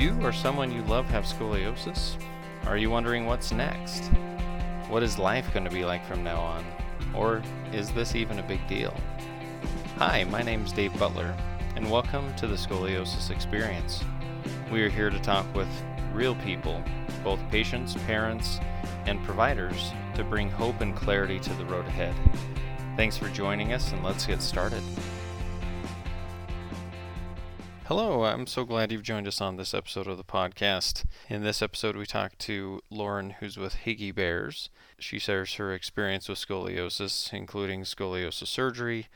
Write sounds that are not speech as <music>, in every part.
you or someone you love have scoliosis? Are you wondering what's next? What is life going to be like from now on? Or is this even a big deal? Hi, my name's Dave Butler, and welcome to the Scoliosis Experience. We are here to talk with real people, both patients, parents, and providers, to bring hope and clarity to the road ahead. Thanks for joining us, and let's get started. Hello, I'm so glad you've joined us on this episode of the podcast. In this episode, we talk to Lauren, who's with Higgy Bears. She shares her experience with scoliosis, including scoliosis surgery,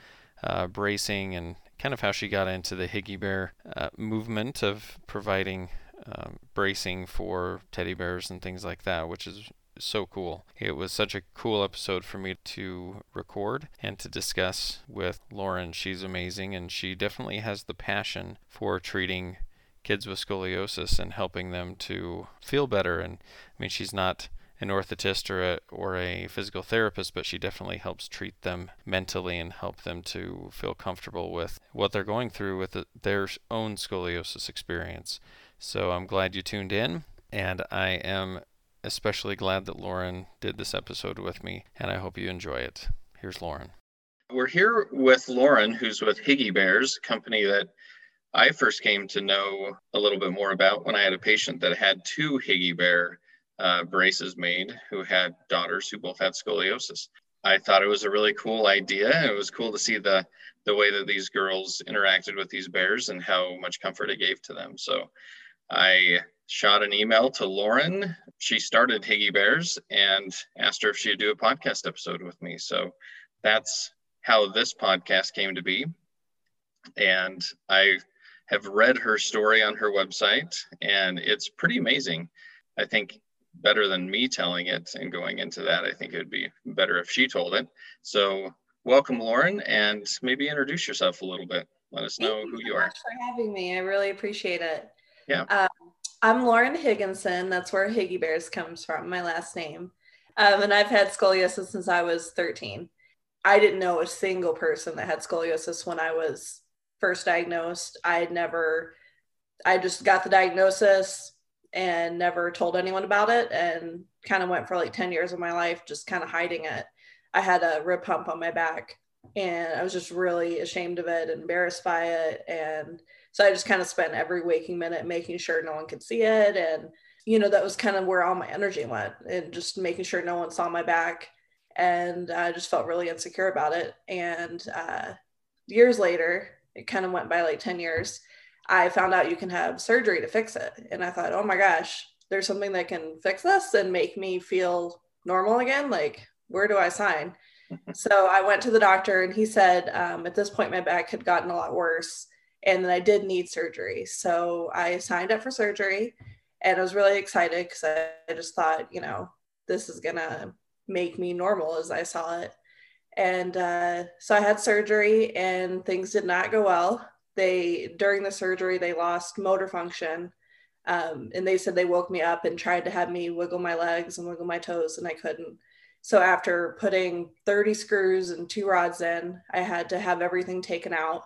uh, bracing, and kind of how she got into the Higgy Bear uh, movement of providing um, bracing for teddy bears and things like that, which is so cool. It was such a cool episode for me to record and to discuss with Lauren. She's amazing and she definitely has the passion for treating kids with scoliosis and helping them to feel better. And I mean, she's not an orthotist or a, or a physical therapist, but she definitely helps treat them mentally and help them to feel comfortable with what they're going through with the, their own scoliosis experience. So I'm glad you tuned in, and I am especially glad that Lauren did this episode with me, and I hope you enjoy it. Here's Lauren. We're here with Lauren, who's with Higgy Bears, a company that I first came to know a little bit more about when I had a patient that had two Higgy Bear uh, braces made who had daughters who both had scoliosis. I thought it was a really cool idea. It was cool to see the the way that these girls interacted with these bears and how much comfort it gave to them. So I shot an email to Lauren. She started Higgy Bears and asked her if she'd do a podcast episode with me. So that's how this podcast came to be. And I have read her story on her website, and it's pretty amazing. I think better than me telling it and going into that. I think it would be better if she told it. So, welcome, Lauren, and maybe introduce yourself a little bit. Let us know who you, you so are. much for having me. I really appreciate it. Yeah. Um, I'm Lauren Higginson. That's where Higgy Bears comes from, my last name. Um, and I've had scoliosis since I was 13. I didn't know a single person that had scoliosis when I was first diagnosed. I had never, I just got the diagnosis, and never told anyone about it and kind of went for like 10 years of my life just kind of hiding it. I had a rib hump on my back and I was just really ashamed of it, embarrassed by it. And so I just kind of spent every waking minute making sure no one could see it. And, you know, that was kind of where all my energy went and just making sure no one saw my back. And I just felt really insecure about it. And uh, years later, it kind of went by like 10 years I found out you can have surgery to fix it. And I thought, oh my gosh, there's something that can fix this and make me feel normal again. Like, where do I sign? <laughs> so I went to the doctor and he said, um, at this point, my back had gotten a lot worse and then I did need surgery. So I signed up for surgery and I was really excited because I, I just thought, you know, this is going to make me normal as I saw it. And uh, so I had surgery and things did not go well they during the surgery they lost motor function um, and they said they woke me up and tried to have me wiggle my legs and wiggle my toes and i couldn't so after putting 30 screws and two rods in i had to have everything taken out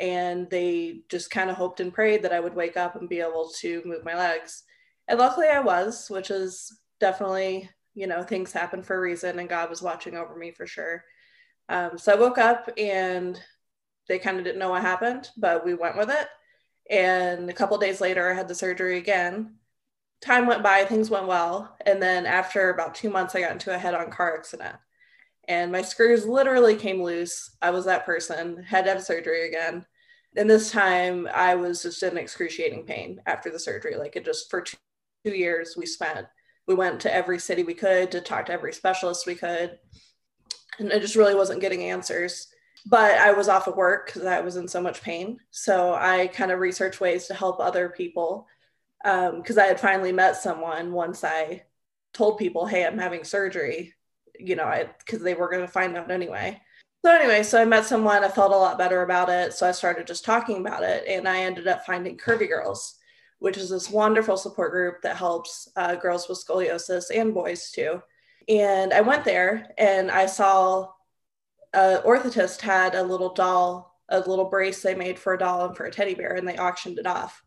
and they just kind of hoped and prayed that i would wake up and be able to move my legs and luckily i was which is definitely you know things happen for a reason and god was watching over me for sure um, so i woke up and they kind of didn't know what happened, but we went with it. And a couple days later, I had the surgery again. Time went by, things went well. And then after about two months, I got into a head on car accident. And my screws literally came loose. I was that person, had to have surgery again. And this time, I was just in excruciating pain after the surgery. Like it just for two, years, we spent, we went to every city we could to talk to every specialist we could. And I just really wasn't getting answers but I was off of work because I was in so much pain. So I kind of researched ways to help other people because um, I had finally met someone once I told people, "Hey, I'm having surgery," you know, because they were going to find out anyway. So anyway, so I met someone. I felt a lot better about it, so I started just talking about it, and I ended up finding Curvy Girls, which is this wonderful support group that helps uh, girls with scoliosis and boys too. And I went there, and I saw a orthotist had a little doll, a little brace they made for a doll and for a teddy bear, and they auctioned it off.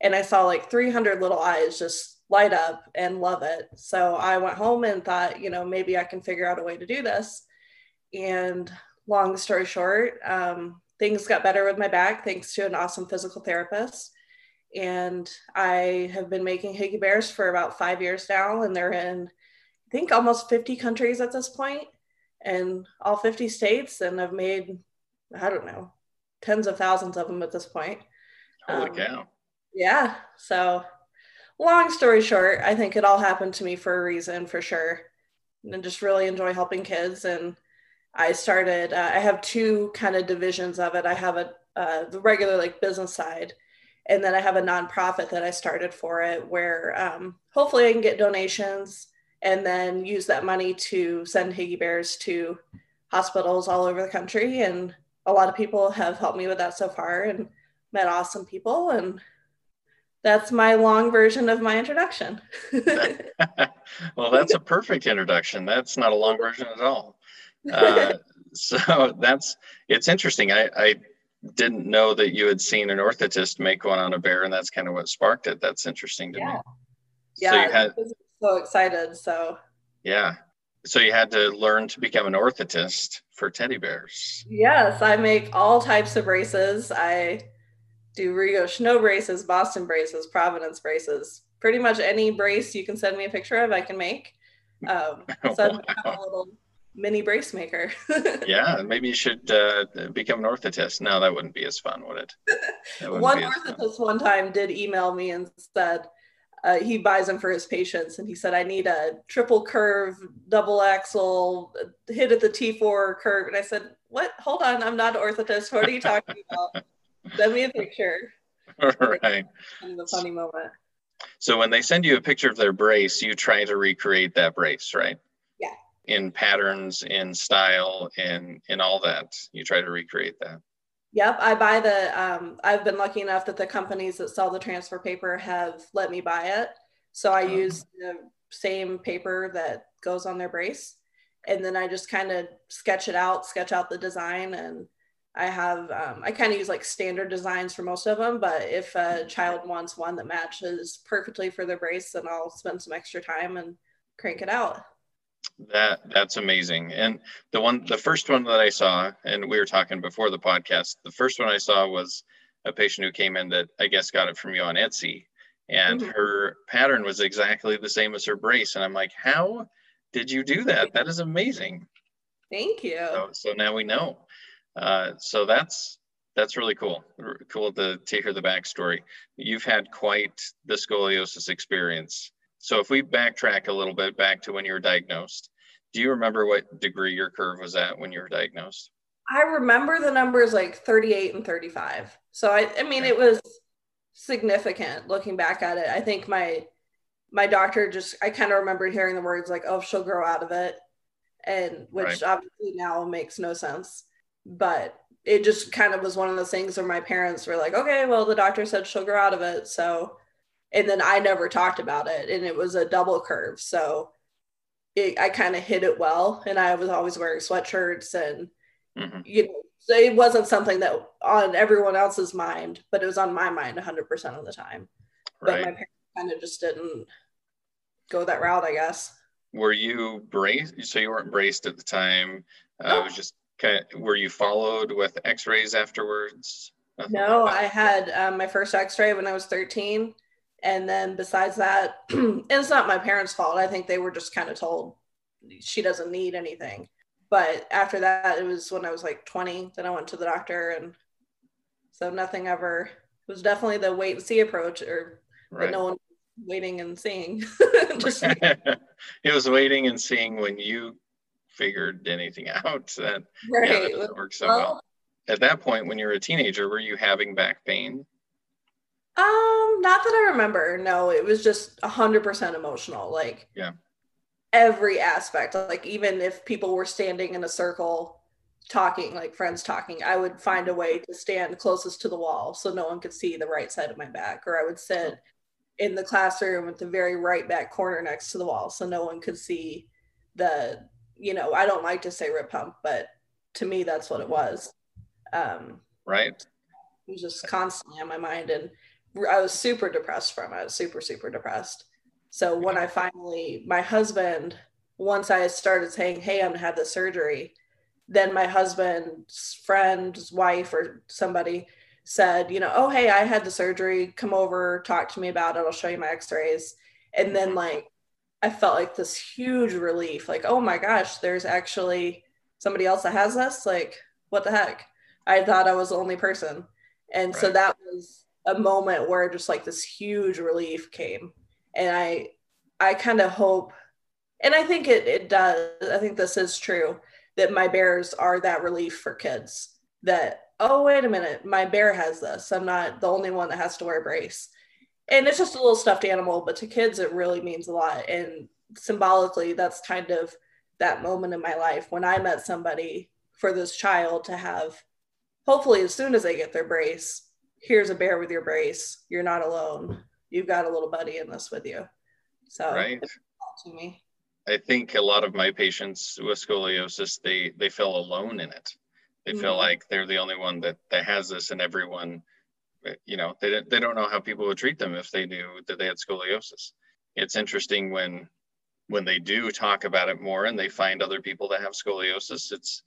and I saw like 300 little eyes just light up and love it. So I went home and thought, you know, maybe I can figure out a way to do this. And long story short, um, things got better with my back thanks to an awesome physical therapist. And I have been making Higgy Bears for about five years now, and they're in, I think, almost 50 countries at this point, and all 50 states. And I've made, I don't know, tens of thousands of them at this point. Holy um, cow. Yeah. So, long story short, I think it all happened to me for a reason, for sure. And just really enjoy helping kids. And I started, uh, I have two kind of divisions of it. I have a, uh, the regular like business side, and then I have a nonprofit that I started for it where um, hopefully I can get donations and then use that money to send Higgy Bears to hospitals all over the country. And a lot of people have helped me with that so far and met awesome people. And that's my long version of my introduction. <laughs> <laughs> well, that's a perfect introduction. That's not a long version at all. Uh, <laughs> so that's it's interesting. I, I didn't know that you had seen an orthotist make one on a bear, and that's kind of what sparked it. That's interesting to yeah. me. Yeah, so you had so excited. So yeah, so you had to learn to become an orthotist for teddy bears. Yes, I make all types of braces. I do Rigo Cheneau braces, Boston braces, Providence braces. Pretty much any brace you can send me a picture of, I can make. Um, <laughs> so wow. I'm a little mini brace maker. <laughs> yeah, maybe you should uh, become an orthotist. No, that wouldn't be as fun, would it? One orthotist one time did email me and said uh, he buys them for his patients, and he said I need a triple curve, double axle, hit at the T4 curve, and I said, "What? Hold on, I'm not an orthotist. What are you talking <laughs> about? Send me a picture." All <laughs> right. Of funny moment. So when they send you a picture of their brace, you try to recreate that brace, right? Yeah. In patterns, in style, in in all that. You try to recreate that. Yep, I buy the. Um, I've been lucky enough that the companies that sell the transfer paper have let me buy it, so I um, use the same paper that goes on their brace, and then I just kind of sketch it out, sketch out the design, and I have um, I kind of use like standard designs for most of them. But if a child wants one that matches perfectly for their brace, then I'll spend some extra time and crank it out. That that's amazing. And the one the first one that I saw, and we were talking before the podcast, the first one I saw was a patient who came in that I guess got it from you on Etsy. And mm-hmm. her pattern was exactly the same as her brace. And I'm like, how did you do that? That is amazing. Thank you. So, so now we know. Uh, so that's that's really cool. Cool to, to hear the backstory. You've had quite the scoliosis experience. So if we backtrack a little bit back to when you were diagnosed, do you remember what degree your curve was at when you were diagnosed? I remember the numbers like 38 and 35. So I, I mean, okay. it was significant looking back at it. I think my my doctor just I kind of remember hearing the words like, "Oh, she'll grow out of it," and which right. obviously now makes no sense. But it just kind of was one of those things where my parents were like, "Okay, well, the doctor said she'll grow out of it, so and then I never talked about it, and it was a double curve, so it, I kind of hit it well, and I was always wearing sweatshirts, and mm-hmm. you know, so it wasn't something that on everyone else's mind, but it was on my mind 100% of the time. Right. But my parents kind of just didn't go that route, I guess. Were you braced? So you weren't braced at the time. Uh, It was just were you followed with x-rays afterwards? Nothing no, like I had um, my first x-ray when I was 13 and then besides that, <clears throat> and it's not my parents' fault. I think they were just kind of told she doesn't need anything. But after that, it was when I was like 20 that I went to the doctor. And so nothing ever, it was definitely the wait and see approach or right. no one waiting and seeing. <laughs> just <laughs> it was waiting and seeing when you figured anything <laughs> out that, right. yeah, that doesn't work so well, well. At that point, when you were a teenager, were you having back pain? Um, not that I remember. No, it was just a hundred percent emotional. Like, yeah, every aspect. Like, even if people were standing in a circle talking, like friends talking, I would find a way to stand closest to the wall so no one could see the right side of my back, or I would sit in the classroom at the very right back corner next to the wall so no one could see the. You know, I don't like to say rib hump, but to me, that's what it was. Um, right. It was just constantly on my mind and I was super depressed from it. Super, super depressed. So when I finally, my husband, once I started saying, Hey, I'm gonna have the surgery, then my husband's friend's wife or somebody said, you know, oh, hey, I had the surgery. Come over, talk to me about it. I'll show you my x rays. And then, like, I felt like this huge relief like, oh my gosh, there's actually somebody else that has this. Like, what the heck? I thought I was the only person. And right. so that was a moment where just like this huge relief came. And I, I kind of hope, and I think it, it does, I think this is true that my bears are that relief for kids that oh, wait a minute, my bear has this. I'm not the only one that has to wear a brace. And it's just a little stuffed animal, but to kids, it really means a lot. And symbolically, that's kind of that moment in my life when I met somebody for this child to have, hopefully, as soon as they get their brace, here's a bear with your brace. You're not alone. You've got a little buddy in this with you. So, right. to me. I think a lot of my patients with scoliosis, they they feel alone in it they mm-hmm. feel like they're the only one that that has this, and everyone, you know, they they don't know how people would treat them if they knew that they had scoliosis. It's interesting when when they do talk about it more and they find other people that have scoliosis. It's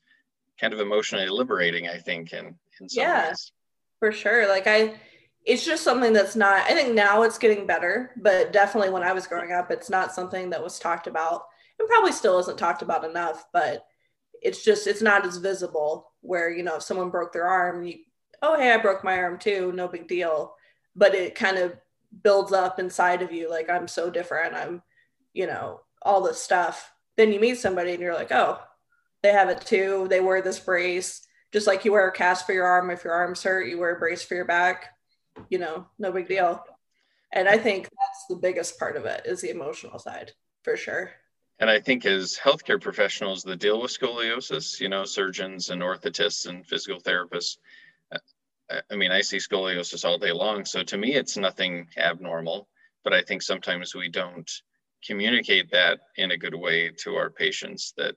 kind of emotionally liberating, I think, in in some yeah, ways. For sure. Like I it's just something that's not i think now it's getting better but definitely when i was growing up it's not something that was talked about and probably still isn't talked about enough but it's just it's not as visible where you know if someone broke their arm you oh hey i broke my arm too no big deal. But it kind of builds up inside of you like i'm so different i'm you know all this stuff. Then you meet somebody and you're like oh they have it too they wear this brace. Just like you wear a cast for your arm if your arm's hurt you wear a brace for your back you know no big deal. And i think that's the biggest part of it is the emotional side for sure. And I think as healthcare professionals that deal with scoliosis, you know, surgeons and orthotists and physical therapists, I mean, I see scoliosis all day long. So to me, it's nothing abnormal. But I think sometimes we don't communicate that in a good way to our patients that,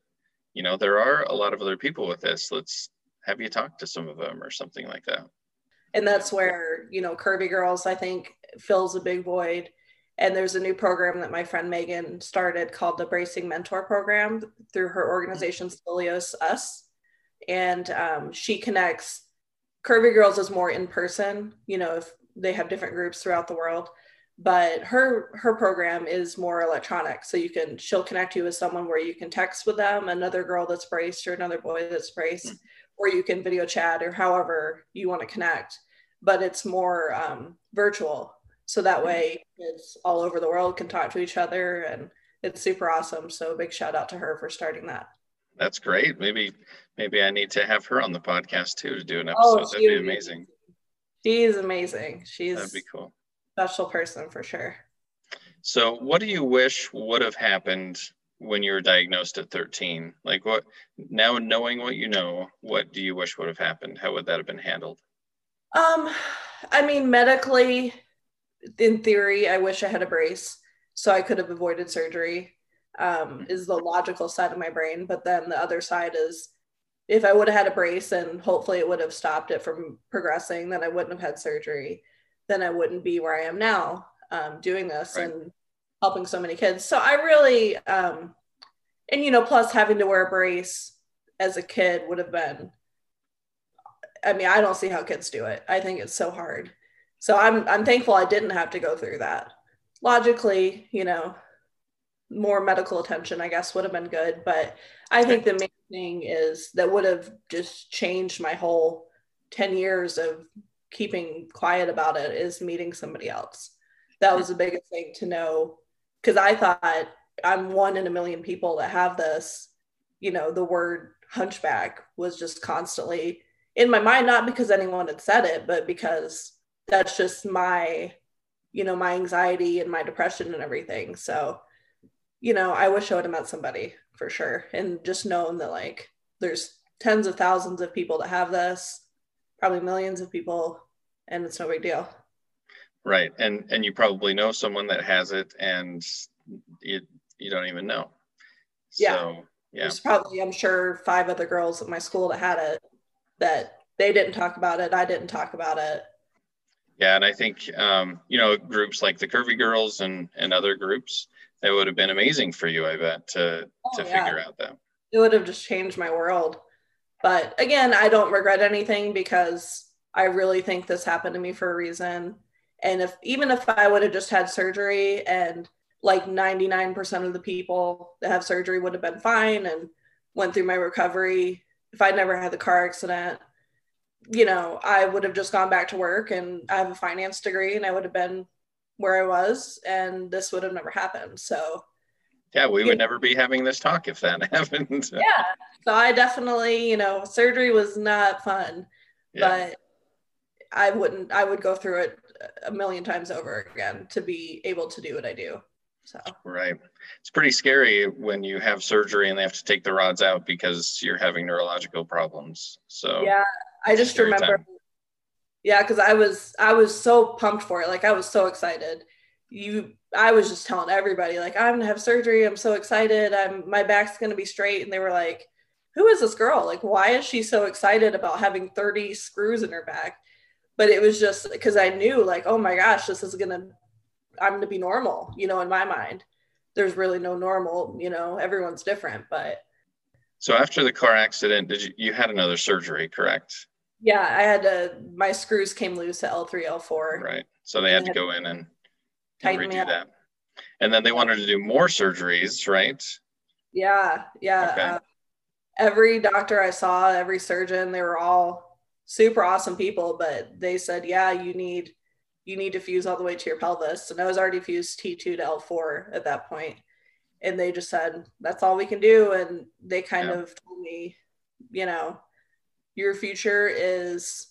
you know, there are a lot of other people with this. Let's have you talk to some of them or something like that. And that's where, you know, Curvy Girls, I think, fills a big void and there's a new program that my friend Megan started called the Bracing Mentor Program through her organization Scolios Us. And um, she connects Curvy Girls is more in person, you know, if they have different groups throughout the world. But her her program is more electronic. So you can she'll connect you with someone where you can text with them, another girl that's braced or another boy that's braced, mm-hmm. or you can video chat or however you want to connect. But it's more um, virtual so that way kids all over the world can talk to each other and it's super awesome so big shout out to her for starting that that's great maybe maybe i need to have her on the podcast too to do an oh, episode. Oh, that'd be amazing. she's amazing. She's that'd be cool. special person for sure. So what do you wish would have happened when you were diagnosed at 13 like what now knowing what you know what do you wish would have happened? How would that have been handled? Um i mean medically in theory, I wish I had a brace so I could have avoided surgery. Um, is the logical side of my brain, but then the other side is if I would have had a brace and hopefully it would have stopped it from progressing, then I wouldn't have had surgery. Then I wouldn't be where I am now um, doing this right. and helping so many kids. So I really, um, and you know, plus having to wear a brace as a kid would have been. I mean, I don't see how kids do it. I think it's so hard. So I'm I'm thankful I didn't have to go through that. Logically, you know, more medical attention, I guess, would have been good. But I think the main thing is that would have just changed my whole 10 years of keeping quiet about it is meeting somebody else. That was the biggest thing to know. Cause I thought I'm one in a million people that have this, you know, the word hunchback was just constantly in my mind, not because anyone had said it, but because that's just my you know my anxiety and my depression and everything so you know i wish i would have met somebody for sure. And just knowing that like there's tens of thousands of people that have this probably millions of people and it's no big deal. Right. And and you probably know someone that has it and you you don't even know. Yeah so, yeah. there's probably i'm sure five other girls at my school that had it that they didn't talk about it. I didn't talk about it. Yeah, and I think um, you know groups like the Curvy Girls and and other groups that would have been amazing for you. I bet to oh, to yeah. figure out that. It would have just changed my world. But again, I don't regret anything because I really think this happened to me for a reason. And if even if I would have just had surgery and like 99% of the people that have surgery would have been fine and went through my recovery, if I'd never had the car accident, you know, I would have just gone back to work and I have a finance degree and I would have been where I was and this would have never happened. So yeah, we would never be having this talk if that <laughs> happened. yeah. So I definitely, you know, surgery was not fun, yeah. but I wouldn't I would go through it a million times over again to be able to do what I do. So right. It's pretty scary when you have surgery and they have to take the rods out because you're having neurological problems. So yeah, I just remember. Time. Yeah, because I was I was so pumped for it. Like I was so excited. You, I was just telling everybody like I'm gonna have surgery. I'm so excited. I'm my back's gonna be straight. And they were like, "Who is this girl? Like, why is she so excited about having 30 screws in her back?" But it was just because I knew like, oh my gosh, this is gonna, I'm gonna be normal. You know, in my mind, there's really no normal. You know, everyone's different, but so after the car accident, did you you had another surgery, correct? Yeah, I had to. My screws came loose at L three, L four. Right. So they had to go in and, and redo that. And then they wanted to do more surgeries, right? Yeah, yeah. Okay. Uh, every doctor I saw, every surgeon, they were all super awesome people, but they said, yeah, you need you need to fuse all the way to your pelvis. And I was already fused T2 to L4 at that point and they just said that's all we can do and they kind yeah. of told me you know your future is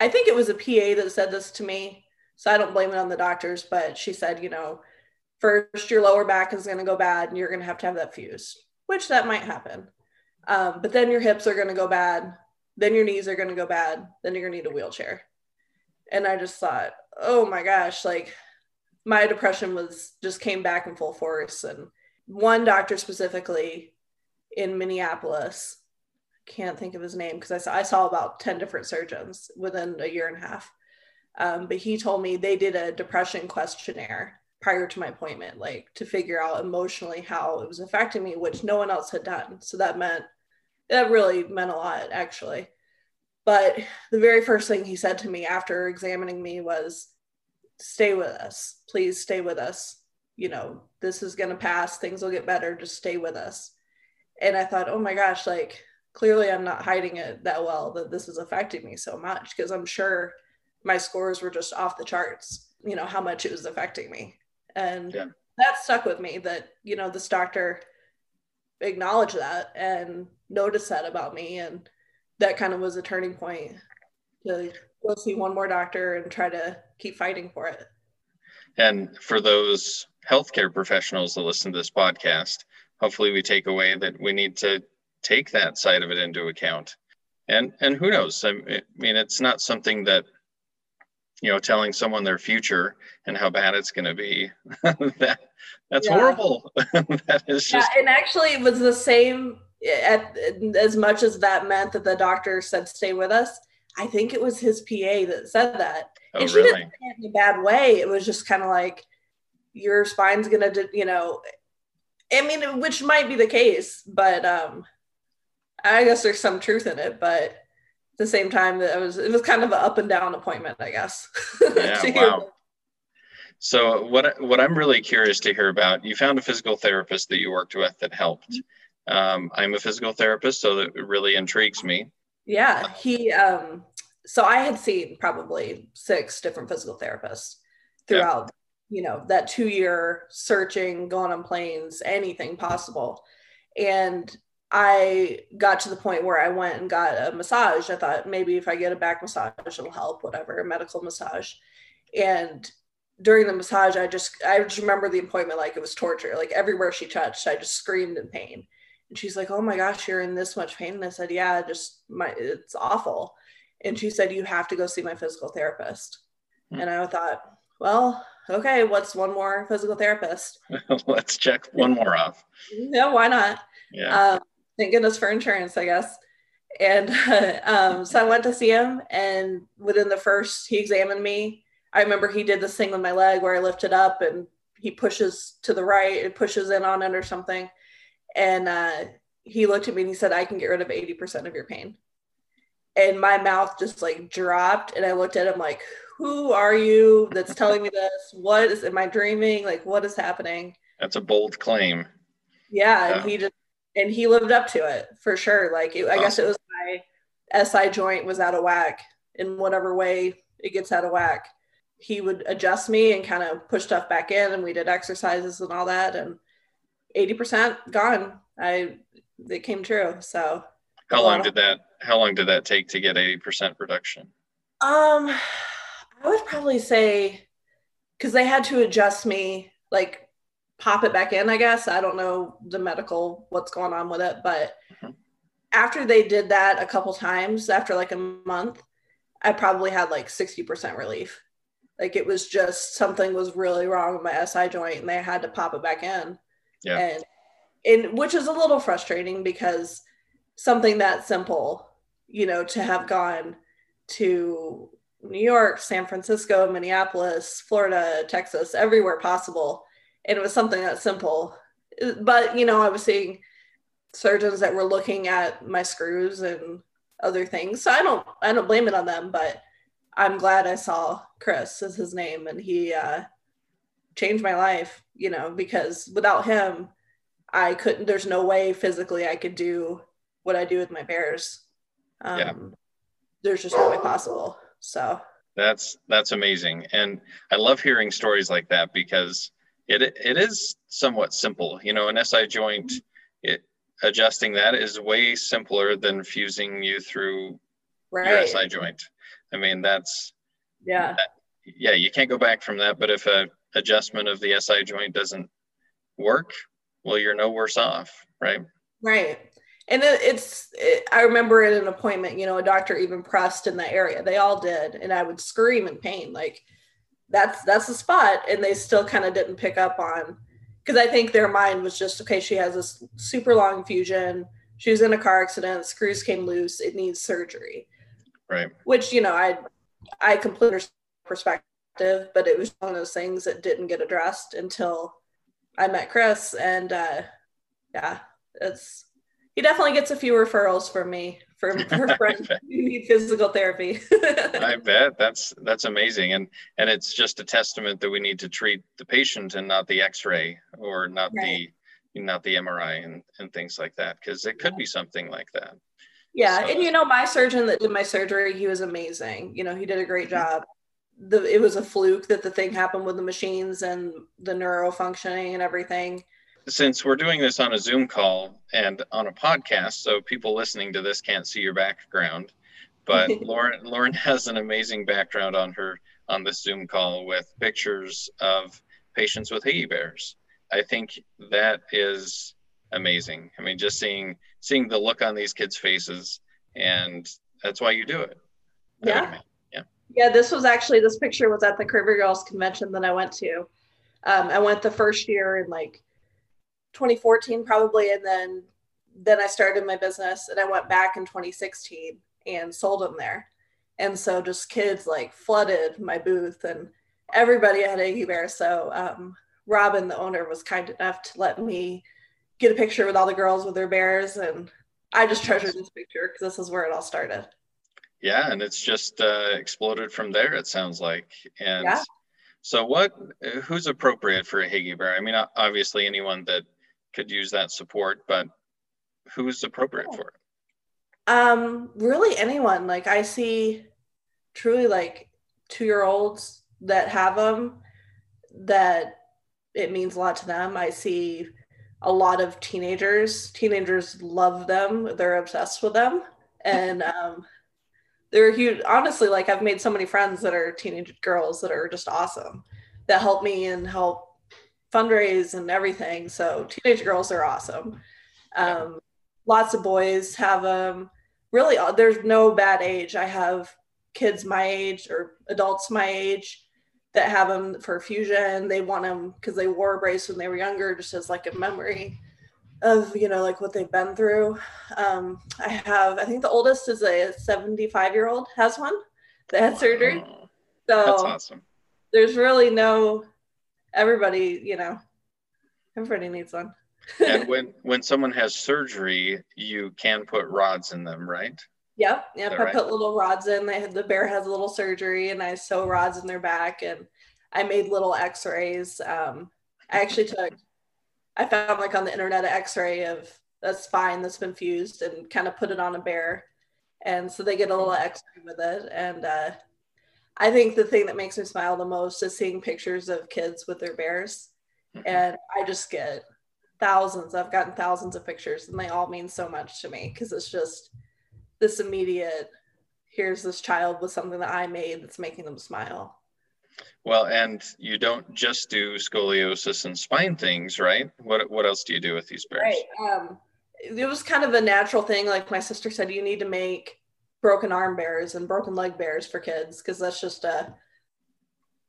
i think it was a pa that said this to me so i don't blame it on the doctors but she said you know first your lower back is going to go bad and you're going to have to have that fused which that might happen um, but then your hips are going to go bad then your knees are going to go bad then you're going to need a wheelchair and i just thought oh my gosh like my depression was just came back in full force and one doctor specifically in Minneapolis. Can't think of his name because I saw, I saw about 10 different surgeons within a year and a half. Um, but he told me they did a depression questionnaire prior to my appointment, like to figure out emotionally how it was affecting me, which no one else had done. So that meant that really meant a lot, actually. But the very first thing he said to me after examining me was, Stay with us. Please stay with us you know, this is going to pass, things will get better, just stay with us. And I thought, oh my gosh, like clearly I'm not hiding it that well that this is affecting me so much because I'm sure my scores were just off the charts, you know, how much it was affecting me. And yeah. that stuck with me that, you know, this doctor acknowledged that and noticed that about me. And that kind of was a turning point to go see one more doctor and try to keep fighting for it. And for those healthcare professionals that listen to this podcast, hopefully we take away that we need to take that side of it into account. And and who knows? I mean, it's not something that you know, telling someone their future and how bad it's going to be. <laughs> that that's yeah. horrible. <laughs> that is just. Yeah, and actually, it was the same. At as much as that meant that the doctor said stay with us, I think it was his PA that said that, oh, and she really? didn't say it in a bad way. It was just kind of like, your spine's gonna, you know, I mean, which might be the case, but um, I guess there's some truth in it. But at the same time, it was it was kind of an up and down appointment, I guess. <laughs> Yeah, wow. So what what I'm really curious to hear about, you found a physical therapist that you worked with that helped. Um, I'm a physical therapist, so that really intrigues me. Yeah, he. Um, so I had seen probably six different physical therapists throughout yeah. you know that two year searching going on planes anything possible and i got to the point where i went and got a massage i thought maybe if i get a back massage it'll help whatever a medical massage and during the massage i just i just remember the appointment like it was torture like everywhere she touched i just screamed in pain and she's like oh my gosh you're in this much pain and i said yeah just my it's awful and she said you have to go see my physical therapist mm-hmm. and i thought well okay, what's one more physical therapist? <laughs> Let's check one more off. <laughs> Yeah, why not? Yeah. Um, thank goodness for insurance, I guess. And uh, <laughs> um, so I went to see him, and within the first, he examined me. I remember he did this thing with my leg where I lifted up and he pushes to the right, it pushes in on it or something. And uh, he looked at me and he said, I can get rid of 80% of your pain. And my mouth just like dropped. And I looked at him like, Who are you that's telling me this? What is, am I dreaming? Like, what is happening? That's a bold claim. Yeah. yeah. And he just, and he lived up to it for sure. Like, it, I guess it was my SI joint was out of whack in whatever way it gets out of whack. He would adjust me and kind of push stuff back in, and we did exercises and all that. And 80% gone. I it came true. So how long did that how long did that take to get 80% reduction? Um I would probably say because they had to adjust me, like pop it back in, I guess. I don't know the medical what's going on with it, but mm-hmm. after they did that a couple times, after like a month, I probably had like 60% relief. Like it was just something was really wrong with my SI joint and they had to pop it back in. Yeah. And and which is a little frustrating because something that simple, you know, to have gone to New York, San Francisco, Minneapolis, Florida, Texas, everywhere possible. And it was something that simple. But, you know, I was seeing surgeons that were looking at my screws and other things. So I don't I don't blame it on them, but I'm glad I saw Chris is his name and he uh changed my life, you know, because without him, I couldn't, there's no way physically I could do what I do with my bears. Um, yeah. There's just no way possible. So that's, that's amazing. And I love hearing stories like that because it, it is somewhat simple, you know, an SI joint, it, adjusting that is way simpler than fusing you through right. your SI joint. I mean, that's, yeah. That, yeah, you can't go back from that. But if a adjustment of the SI joint doesn't work, well, you're no worse off, right? Right. And it, it's, it, I remember at an appointment, you know, a doctor even pressed in that area. They all did. And I would scream in pain, like, that's that's the spot and they still kind of didn't pick up on because i think their mind was just okay she has this super long fusion she was in a car accident screws came loose it needs surgery. Right. Which you know i i completely perspective but it was one of those things that didn't get addressed until I met Chris, and uh, yeah, it's he definitely gets a few referrals from me for, for friends <laughs> who need physical therapy. <laughs> I bet that's that's amazing, and and it's just a testament that we need to treat the patient and not the X-ray or not right. the not the MRI and and things like that because it could be something like that. Yeah, so, and you know, my surgeon that did my surgery, he was amazing. You know, he did a great mm-hmm. job the it was a fluke that the thing happened with the machines and the neuro functioning and everything. Since we're doing this on a Zoom call and on a podcast, so people listening to this can't see your background, but <laughs> Lauren Lauren has an amazing background on her on this Zoom call with pictures of patients with Higgy bears. I think that is amazing. I mean, just seeing seeing the look on these kids' faces, and that's why you do it. Yeah. Yeah, this was actually this picture was at the Curvy Girls convention that I went to. Um, I went the first year in like 2014 probably, and then then I started my business and I went back in 2016 and sold them there. And so just kids like flooded my booth and everybody had Higgy Bear. So um, Robin, the owner, was kind enough to let me get a picture with all the girls with their bears. And I just treasured this picture because this is where it all started yeah and it's just uh, exploded from there it sounds like and yeah. so what who's appropriate for a higgy bear i mean obviously anyone that could use that support but who's appropriate for it? Um really anyone. Like i see truly like two year olds that have them that it means a lot to them. I see a lot of teenagers. Teenagers love them. They're obsessed with them. And um they're huge honestly like i've made so many friends that are teenage girls that are just awesome that help me and help fundraise and everything. So teenage girls are awesome. Um, lots of boys have them really uh, there's no bad age. I have kids my age or adults my age that have them for fusion. They want them because they wore a brace when they were younger just as like a memory of you know like what they've been through. Um i have i think the oldest is a 75 year old has one that had surgery. So that's awesome. there's really no everybody, you know, everybody needs one. and <laughs> when when someone has surgery, you can put rods in them, right? Yep, yep. I right? put little rods in. They had the bear has a little surgery, and I sew rods in their back, and I made little X-rays. Um, I actually took, I found like on the internet an X-ray of a spine that's been fused, and kind of put it on a bear, and so they get a little X-ray with it. And uh, I think the thing that makes me smile the most is seeing pictures of kids with their bears, and I just get thousands. I've gotten thousands of pictures, and they all mean so much to me because it's just this immediate. Here's this child with something that I made that's making them smile. Well, and you don't just do scoliosis and spine things, right? What what else do you do with these bears? Right. Um, it was kind of a natural thing. Like my sister said, you need to make broken arm bears and broken leg bears for kids because that's just a,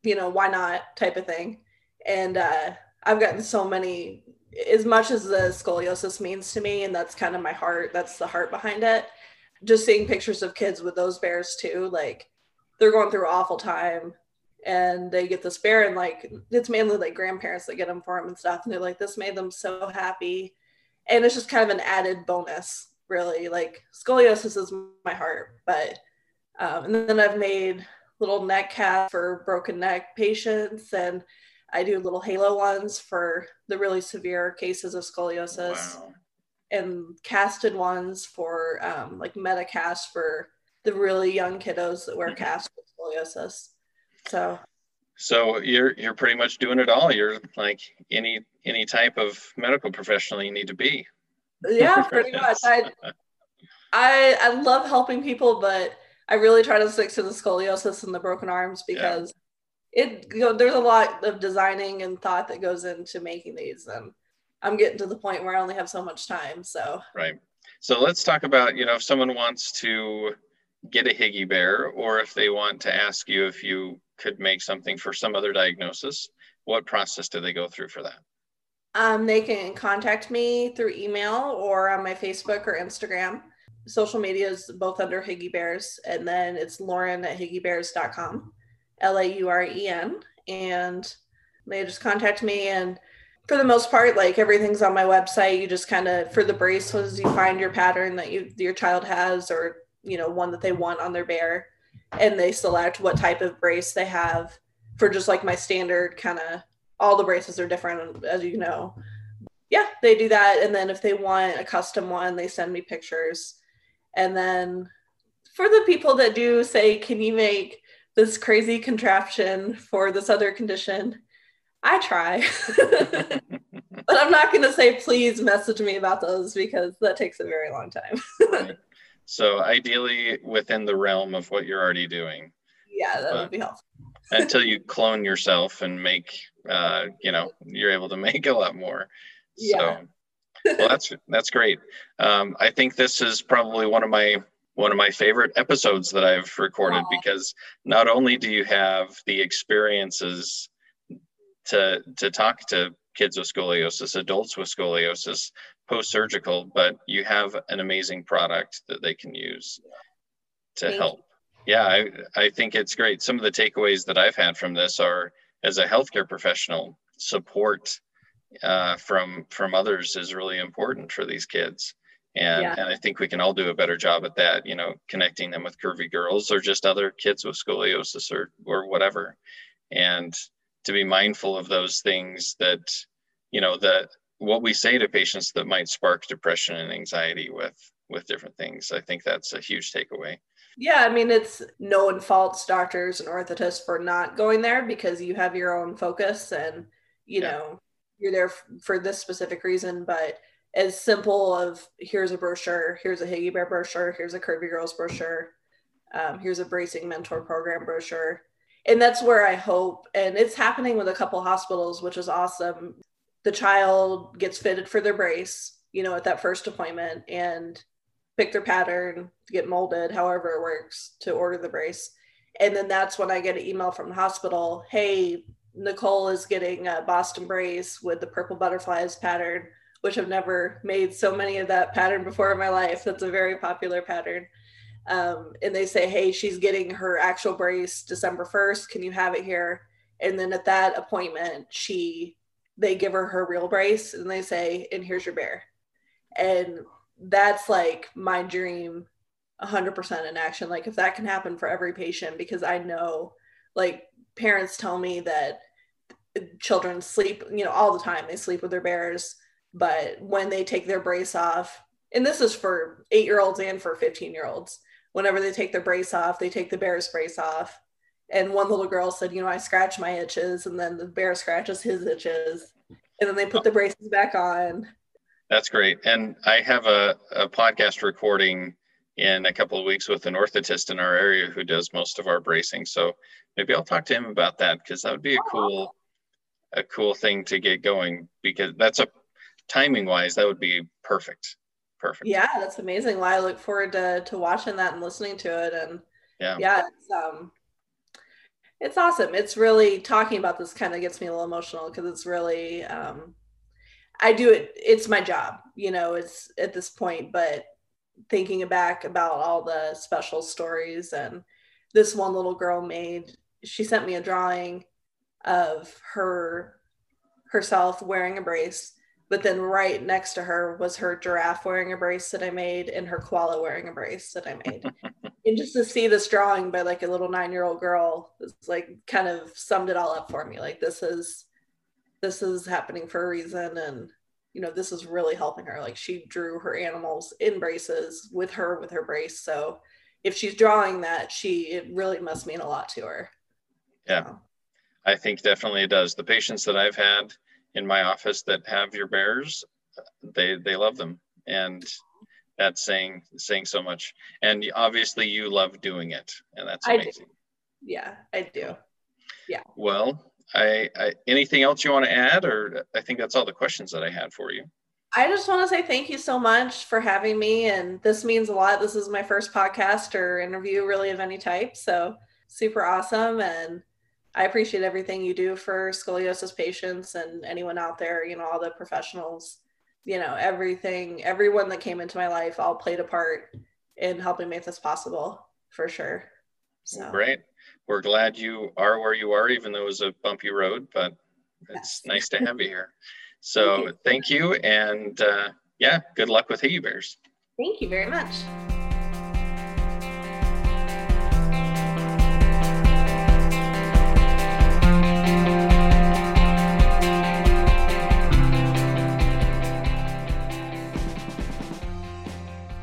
you know, why not type of thing. And uh, I've gotten so many, as much as the scoliosis means to me, and that's kind of my heart, that's the heart behind it. Just seeing pictures of kids with those bears too, like they're going through awful time and they get this bear and like it's mainly like grandparents that get them for them and stuff and they're like this made them so happy and it's just kind of an added bonus really like scoliosis is my heart but um, and then i've made little neck casts for broken neck patients and i do little halo ones for the really severe cases of scoliosis Wow. and casted ones for um, like Mehta cast for the really young kiddos that wear Mhm. casts with scoliosis so So you're you're pretty much doing it all. You're like any any type of medical professional you need to be. Yeah <laughs> pretty much I, I i love helping people but i really try to stick to the scoliosis and the broken arms because it you know, there's a lot of designing and thought that goes into making these and i'm getting to the point where i only have so much time so Right. So let's talk about, you know, if someone wants to get a Higgy Bear or if they want to ask you if you could make something for some other diagnosis, what process do they go through for that? Um, they can contact me through email or on my facebook or instagram. Social media is both under higgy bears and then it's lauren at higgybears.com l-a-u-r-e-n and they just contact me and for the most part like everything's on my website. You just kind of for the bracelets you find your pattern that you your child has or you know one that they want on their bear and they select what type of brace they have for just like my standard kind of all the braces are different as you know. Yeah they do that and then if they want a custom one they send me pictures. And then for the people that do say can you make this crazy contraption for this other condition? I try. <laughs> But i'm not going to say please message me about those because that takes a very long time. Right. So ideally within the realm of what you're already doing. Yeah that would be helpful. until you clone yourself and make, uh, you know, you're able to <laughs> make a lot more. Yeah. So, well, that's that's great. Um, I think this is probably one of my one of my favorite episodes that I've recorded because not only do you have the experiences to to talk to kids with scoliosis, adults with scoliosis, post surgical, but you have an amazing product that they can use to Thank help. Yeah, I, I think it's great. Some of the takeaways that I've had from this are as a healthcare professional, support uh, from from others is really important for these kids. And, Yeah. and I think we can all do a better job at that, you know, connecting them with curvy girls or just other kids with scoliosis or or whatever. And to be mindful of those things that, you know, that what we say to patients that might spark depression and anxiety with with different things. I think that's a huge takeaway. Yeah, I mean, it's no one faults doctors and orthotists for not going there because you have your own focus and, you Yeah. know, you're there f- for this specific reason. But as simple of here's a brochure, here's a Higgy Bear brochure, here's a Curvy Girls brochure, um, here's a Bracing Mentor Program brochure. And that's where I hope, and it's happening with a couple hospitals, which is awesome. The child gets fitted for their brace, you know, at that first appointment and pick their pattern, get molded, however it works, to order the brace. And then that's when I get an email from the hospital hey, Nicole is getting a Boston brace with the purple butterflies pattern, which I've never made so many of that pattern before in my life. That's a very popular pattern. Um, and they say, hey, she's getting her actual brace December 1st. Can you have it here? And then at that appointment, she they give her her real brace and they say, "And here's your bear." And that's like my dream 100% in action. Like if that can happen for every patient because i know like parents tell me that children sleep you know all the time they sleep with their bears but when they take their brace off and this is for 8 year olds and for 15 year olds whenever they take their brace off they take the bear's brace off. And one little girl said you know i scratch my itches and then the bear scratches his itches and then they put the braces back on that's great and i have a, a podcast recording in a couple of weeks with an orthotist in our area who does most of our bracing. So maybe I'll talk to him about that because that would be a cool, a cool thing to get going because that's a timing wise, that would be perfect. Perfect. Yeah, that's amazing. Well, I look forward to, to watching that and listening to it. And yeah, yeah, it's, um, it's awesome. It's really talking about this kind of gets me a little emotional because it's really, um, I do it. It's my job, you know, it's at this point, but thinking back about all the special stories and this one little girl made she sent me a drawing of her herself wearing a brace but then right next to her was her giraffe wearing a brace that I made and her koala wearing a brace that I made. <laughs> and just to see this drawing by like a little nine year old girl, it's like kind of summed it all up for me. Like this is this is happening for a reason and you know, this is really helping her. Like she drew her animals in braces with her with her brace. So if she's drawing that, she it really must mean a lot to her. Yeah. So. I think definitely it does. The patients that I've had in my office that have your bears, they they love them. And that's saying saying so much. And obviously you love doing it. And that's amazing. Yeah, I do. Yeah. Well, I, I, anything else you want to add, or I think that's all the questions that I had for you. I just want to say thank you so much for having me, and this means a lot. This is my first podcast or interview, really of any type, so super awesome, and I appreciate everything you do for scoliosis patients and anyone out there. You know, all the professionals. You know, everything, everyone that came into my life, all played a part in helping make this possible for sure. So. Great we're glad you are where you are, even though it was a bumpy road, but it's yes. <laughs> nice to have you here. So thank you. Thank you and uh, yeah, good luck with Higgy Bears. Thank you very much.